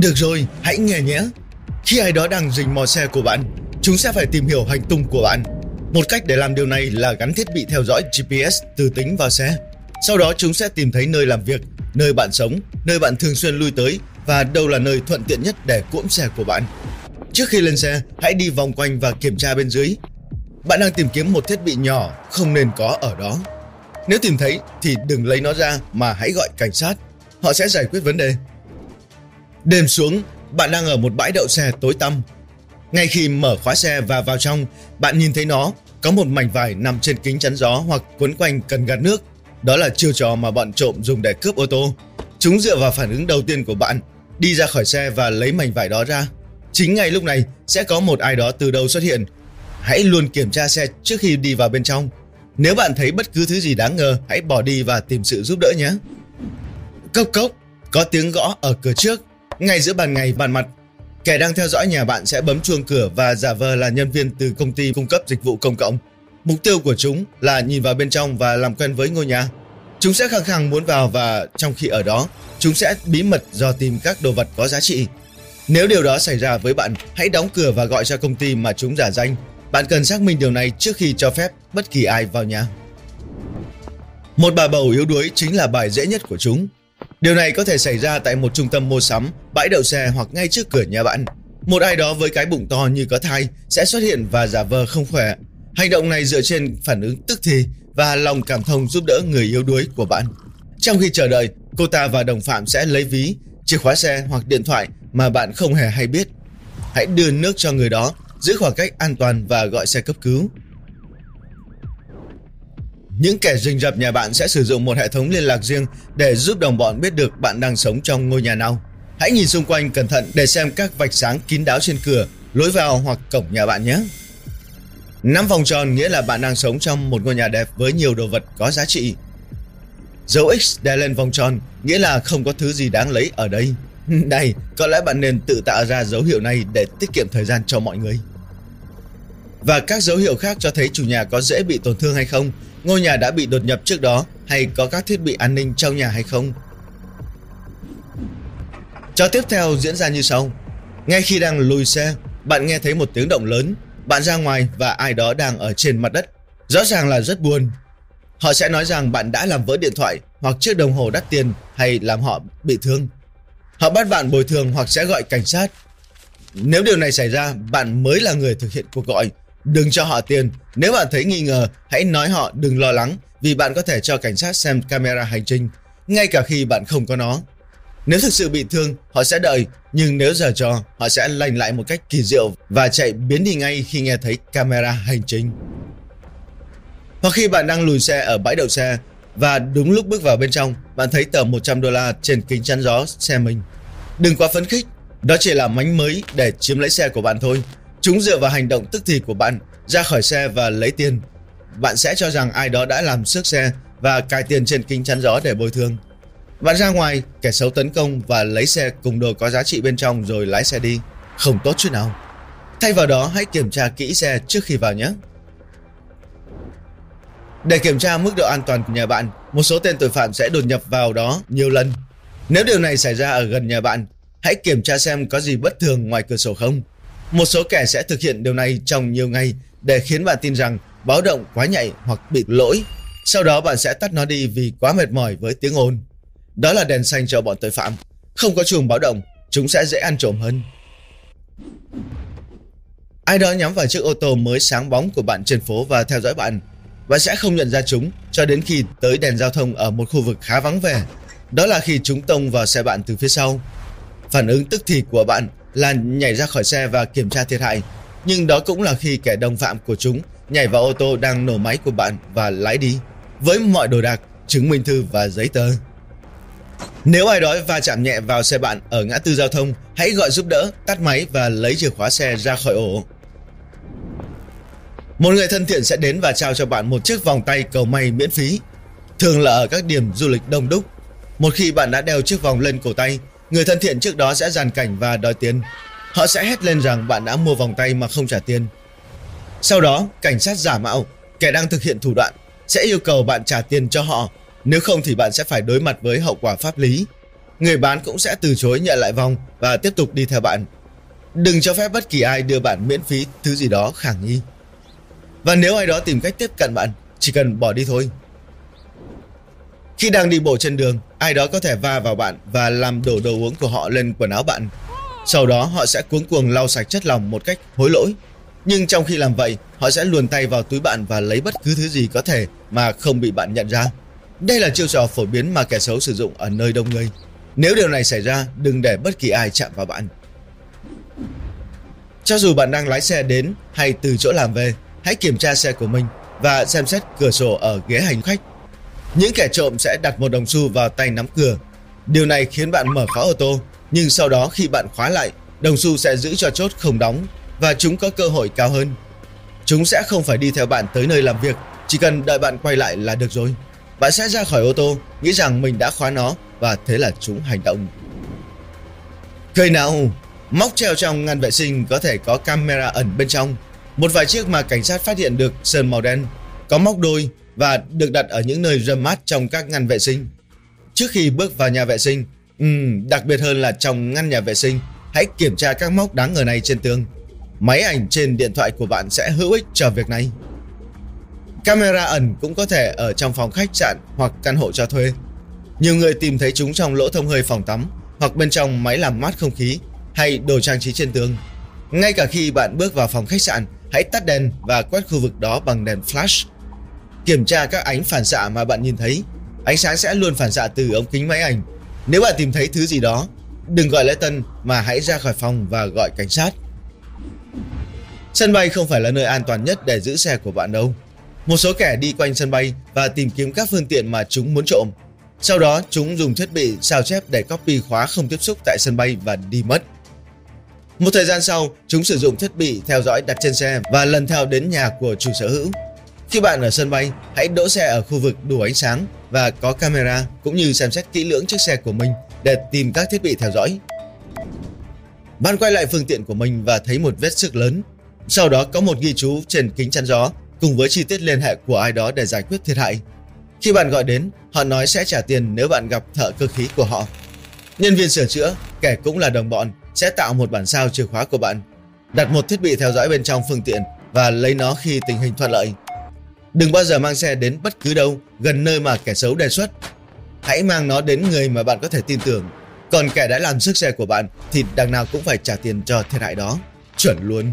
Được rồi, hãy nghe nhé. Khi ai đó đang rình mò xe của bạn, chúng sẽ phải tìm hiểu hành tung của bạn. Một cách để làm điều này là gắn thiết bị theo dõi GPS từ tính vào xe. Sau đó chúng sẽ tìm thấy nơi làm việc, nơi bạn sống, nơi bạn thường xuyên lui tới và đâu là nơi thuận tiện nhất để cuỗm xe của bạn. Trước khi lên xe, hãy đi vòng quanh và kiểm tra bên dưới. Bạn đang tìm kiếm một thiết bị nhỏ không nên có ở đó. Nếu tìm thấy thì đừng lấy nó ra mà hãy gọi cảnh sát. Họ sẽ giải quyết vấn đề. Đêm xuống, bạn đang ở một bãi đậu xe tối tăm. Ngay khi mở khóa xe và vào trong, bạn nhìn thấy nó có một mảnh vải nằm trên kính chắn gió hoặc quấn quanh cần gạt nước. Đó là chiêu trò mà bọn trộm dùng để cướp ô tô. Chúng dựa vào phản ứng đầu tiên của bạn, đi ra khỏi xe và lấy mảnh vải đó ra. Chính ngay lúc này sẽ có một ai đó từ đâu xuất hiện. Hãy luôn kiểm tra xe trước khi đi vào bên trong. Nếu bạn thấy bất cứ thứ gì đáng ngờ, hãy bỏ đi và tìm sự giúp đỡ nhé. Cốc cốc, có tiếng gõ ở cửa trước. Ngay giữa ban ngày bàn mặt, kẻ đang theo dõi nhà bạn sẽ bấm chuông cửa và giả vờ là nhân viên từ công ty cung cấp dịch vụ công cộng. Mục tiêu của chúng là nhìn vào bên trong và làm quen với ngôi nhà. Chúng sẽ khăng khăng muốn vào và trong khi ở đó, chúng sẽ bí mật dò tìm các đồ vật có giá trị. Nếu điều đó xảy ra với bạn, hãy đóng cửa và gọi cho công ty mà chúng giả danh. Bạn cần xác minh điều này trước khi cho phép bất kỳ ai vào nhà. Một bà bầu yếu đuối chính là bài dễ nhất của chúng. Điều này có thể xảy ra tại một trung tâm mua sắm, bãi đậu xe hoặc ngay trước cửa nhà bạn. Một ai đó với cái bụng to như có thai sẽ xuất hiện và giả vờ không khỏe. Hành động này dựa trên phản ứng tức thì và lòng cảm thông giúp đỡ người yếu đuối của bạn. Trong khi chờ đợi, cô ta và đồng phạm sẽ lấy ví, chìa khóa xe hoặc điện thoại mà bạn không hề hay biết. Hãy đưa nước cho người đó, giữ khoảng cách an toàn và gọi xe cấp cứu. Những kẻ rình rập nhà bạn sẽ sử dụng một hệ thống liên lạc riêng để giúp đồng bọn biết được bạn đang sống trong ngôi nhà nào. Hãy nhìn xung quanh cẩn thận để xem các vạch sáng kín đáo trên cửa, lối vào hoặc cổng nhà bạn nhé. Năm vòng tròn nghĩa là bạn đang sống trong một ngôi nhà đẹp với nhiều đồ vật có giá trị. Dấu X đè lên vòng tròn nghĩa là không có thứ gì đáng lấy ở đây. Này, có lẽ bạn nên tự tạo ra dấu hiệu này để tiết kiệm thời gian cho mọi người. Và các dấu hiệu khác cho thấy chủ nhà có dễ bị tổn thương hay không, ngôi nhà đã bị đột nhập trước đó hay có các thiết bị an ninh trong nhà hay không. Trò tiếp theo diễn ra như sau. Ngay khi đang lùi xe, bạn nghe thấy một tiếng động lớn. Bạn ra ngoài và ai đó đang ở trên mặt đất. Rõ ràng là rất buồn. Họ sẽ nói rằng bạn đã làm vỡ điện thoại hoặc chiếc đồng hồ đắt tiền hay làm họ bị thương. Họ bắt bạn bồi thường hoặc sẽ gọi cảnh sát. Nếu điều này xảy ra, bạn mới là người thực hiện cuộc gọi. Đừng cho họ tiền. Nếu bạn thấy nghi ngờ, hãy nói họ đừng lo lắng vì bạn có thể cho cảnh sát xem camera hành trình, ngay cả khi bạn không có nó. Nếu thực sự bị thương, họ sẽ đợi, nhưng nếu giờ cho, họ sẽ lành lại một cách kỳ diệu và chạy biến đi ngay khi nghe thấy camera hành trình. Hoặc khi bạn đang lùi xe ở bãi đậu xe và đúng lúc bước vào bên trong, bạn thấy tờ 100 đô la trên kính chắn gió xe mình. Đừng quá phấn khích, đó chỉ là mánh mới để chiếm lấy xe của bạn thôi. Chúng dựa vào hành động tức thì của bạn ra khỏi xe và lấy tiền. Bạn sẽ cho rằng ai đó đã làm xước xe và cài tiền trên kính chắn gió để bồi thường. Bạn ra ngoài, kẻ xấu tấn công và lấy xe cùng đồ có giá trị bên trong rồi lái xe đi. Không tốt chút nào. Thay vào đó, hãy kiểm tra kỹ xe trước khi vào nhé. Để kiểm tra mức độ an toàn của nhà bạn, một số tên tội phạm sẽ đột nhập vào đó nhiều lần. Nếu điều này xảy ra ở gần nhà bạn, hãy kiểm tra xem có gì bất thường ngoài cửa sổ không. Một số kẻ sẽ thực hiện điều này trong nhiều ngày để khiến bạn tin rằng báo động quá nhạy hoặc bị lỗi. Sau đó bạn sẽ tắt nó đi vì quá mệt mỏi với tiếng ồn. Đó là đèn xanh cho bọn tội phạm. Không có chuông báo động, chúng sẽ dễ ăn trộm hơn. Ai đó nhắm vào chiếc ô tô mới sáng bóng của bạn trên phố và theo dõi bạn. Bạn sẽ không nhận ra chúng cho đến khi tới đèn giao thông ở một khu vực khá vắng vẻ. Đó là khi chúng tông vào xe bạn từ phía sau. Phản ứng tức thì của bạn là nhảy ra khỏi xe và kiểm tra thiệt hại. Nhưng đó cũng là khi kẻ đồng phạm của chúng nhảy vào ô tô đang nổ máy của bạn và lái đi với mọi đồ đạc, chứng minh thư và giấy tờ. Nếu ai đó va chạm nhẹ vào xe bạn ở ngã tư giao thông, hãy gọi giúp đỡ, tắt máy và lấy chìa khóa xe ra khỏi ổ. Một người thân thiện sẽ đến và trao cho bạn một chiếc vòng tay cầu may miễn phí, thường là ở các điểm du lịch đông đúc. Một khi bạn đã đeo chiếc vòng lên cổ tay, người thân thiện trước đó sẽ dàn cảnh và đòi tiền. Họ sẽ hét lên rằng bạn đã mua vòng tay mà không trả tiền. Sau đó, cảnh sát giả mạo, kẻ đang thực hiện thủ đoạn, sẽ yêu cầu bạn trả tiền cho họ, nếu không thì bạn sẽ phải đối mặt với hậu quả pháp lý. người bán cũng sẽ từ chối nhận lại vòng và tiếp tục đi theo bạn. Đừng cho phép bất kỳ ai đưa bạn miễn phí thứ gì đó khả nghi. Và nếu ai đó tìm cách tiếp cận bạn, chỉ cần bỏ đi thôi. Khi đang đi bộ trên đường, ai đó có thể va vào bạn và làm đổ đồ uống của họ lên quần áo bạn. Sau đó họ sẽ cuống cuồng lau sạch chất lỏng một cách hối lỗi. Nhưng trong khi làm vậy, họ sẽ luồn tay vào túi bạn và lấy bất cứ thứ gì có thể mà không bị bạn nhận ra. Đây là chiêu trò phổ biến mà kẻ xấu sử dụng ở nơi đông người. Nếu điều này xảy ra, đừng để bất kỳ ai chạm vào bạn. Cho dù bạn đang lái xe đến hay từ chỗ làm về, hãy kiểm tra xe của mình và xem xét cửa sổ ở ghế hành khách. Những kẻ trộm sẽ đặt một đồng xu vào tay nắm cửa. Điều này khiến bạn mở khóa ô tô, nhưng sau đó khi bạn khóa lại, đồng xu sẽ giữ cho chốt không đóng và chúng có cơ hội cao hơn. Chúng sẽ không phải đi theo bạn tới nơi làm việc, chỉ cần đợi bạn quay lại là được rồi. Bạn sẽ ra khỏi ô tô, nghĩ rằng mình đã khóa nó và thế là chúng hành động. Cây nào, móc treo trong ngăn vệ sinh có thể có camera ẩn bên trong. Một vài chiếc mà cảnh sát phát hiện được sơn màu đen, có móc đôi và được đặt ở những nơi râm mát trong các ngăn vệ sinh. Trước khi bước vào nhà vệ sinh, um, đặc biệt hơn là trong ngăn nhà vệ sinh, hãy kiểm tra các móc đáng ngờ này trên tường. Máy ảnh trên điện thoại của bạn sẽ hữu ích cho việc này. Camera ẩn cũng có thể ở trong phòng khách sạn hoặc căn hộ cho thuê. Nhiều người tìm thấy chúng trong lỗ thông hơi phòng tắm hoặc bên trong máy làm mát không khí hay đồ trang trí trên tường. Ngay cả khi bạn bước vào phòng khách sạn, hãy tắt đèn và quét khu vực đó bằng đèn flash. Kiểm tra các ánh phản xạ mà bạn nhìn thấy. Ánh sáng sẽ luôn phản xạ từ ống kính máy ảnh. Nếu bạn tìm thấy thứ gì đó, đừng gọi lễ tân mà hãy ra khỏi phòng và gọi cảnh sát. Sân bay không phải là nơi an toàn nhất để giữ xe của bạn đâu. Một số kẻ đi quanh sân bay và tìm kiếm các phương tiện mà chúng muốn trộm. Sau đó, chúng dùng thiết bị sao chép để copy khóa không tiếp xúc tại sân bay và đi mất. Một thời gian sau, chúng sử dụng thiết bị theo dõi đặt trên xe và lần theo đến nhà của chủ sở hữu. Khi bạn ở sân bay, hãy đỗ xe ở khu vực đủ ánh sáng và có camera cũng như xem xét kỹ lưỡng chiếc xe của mình để tìm các thiết bị theo dõi. Bạn quay lại phương tiện của mình và thấy một vết sức lớn. Sau đó có một ghi chú trên kính chắn gió cùng với chi tiết liên hệ của ai đó để giải quyết thiệt hại. Khi bạn gọi đến, họ nói sẽ trả tiền nếu bạn gặp thợ cơ khí của họ. Nhân viên sửa chữa, kẻ cũng là đồng bọn, sẽ tạo một bản sao chìa khóa của bạn, đặt một thiết bị theo dõi bên trong phương tiện và lấy nó khi tình hình thuận lợi. Đừng bao giờ mang xe đến bất cứ đâu, gần nơi mà kẻ xấu đề xuất. Hãy mang nó đến người mà bạn có thể tin tưởng. Còn kẻ đã làm sức xe của bạn thì đằng nào cũng phải trả tiền cho thiệt hại đó. Chuẩn luôn.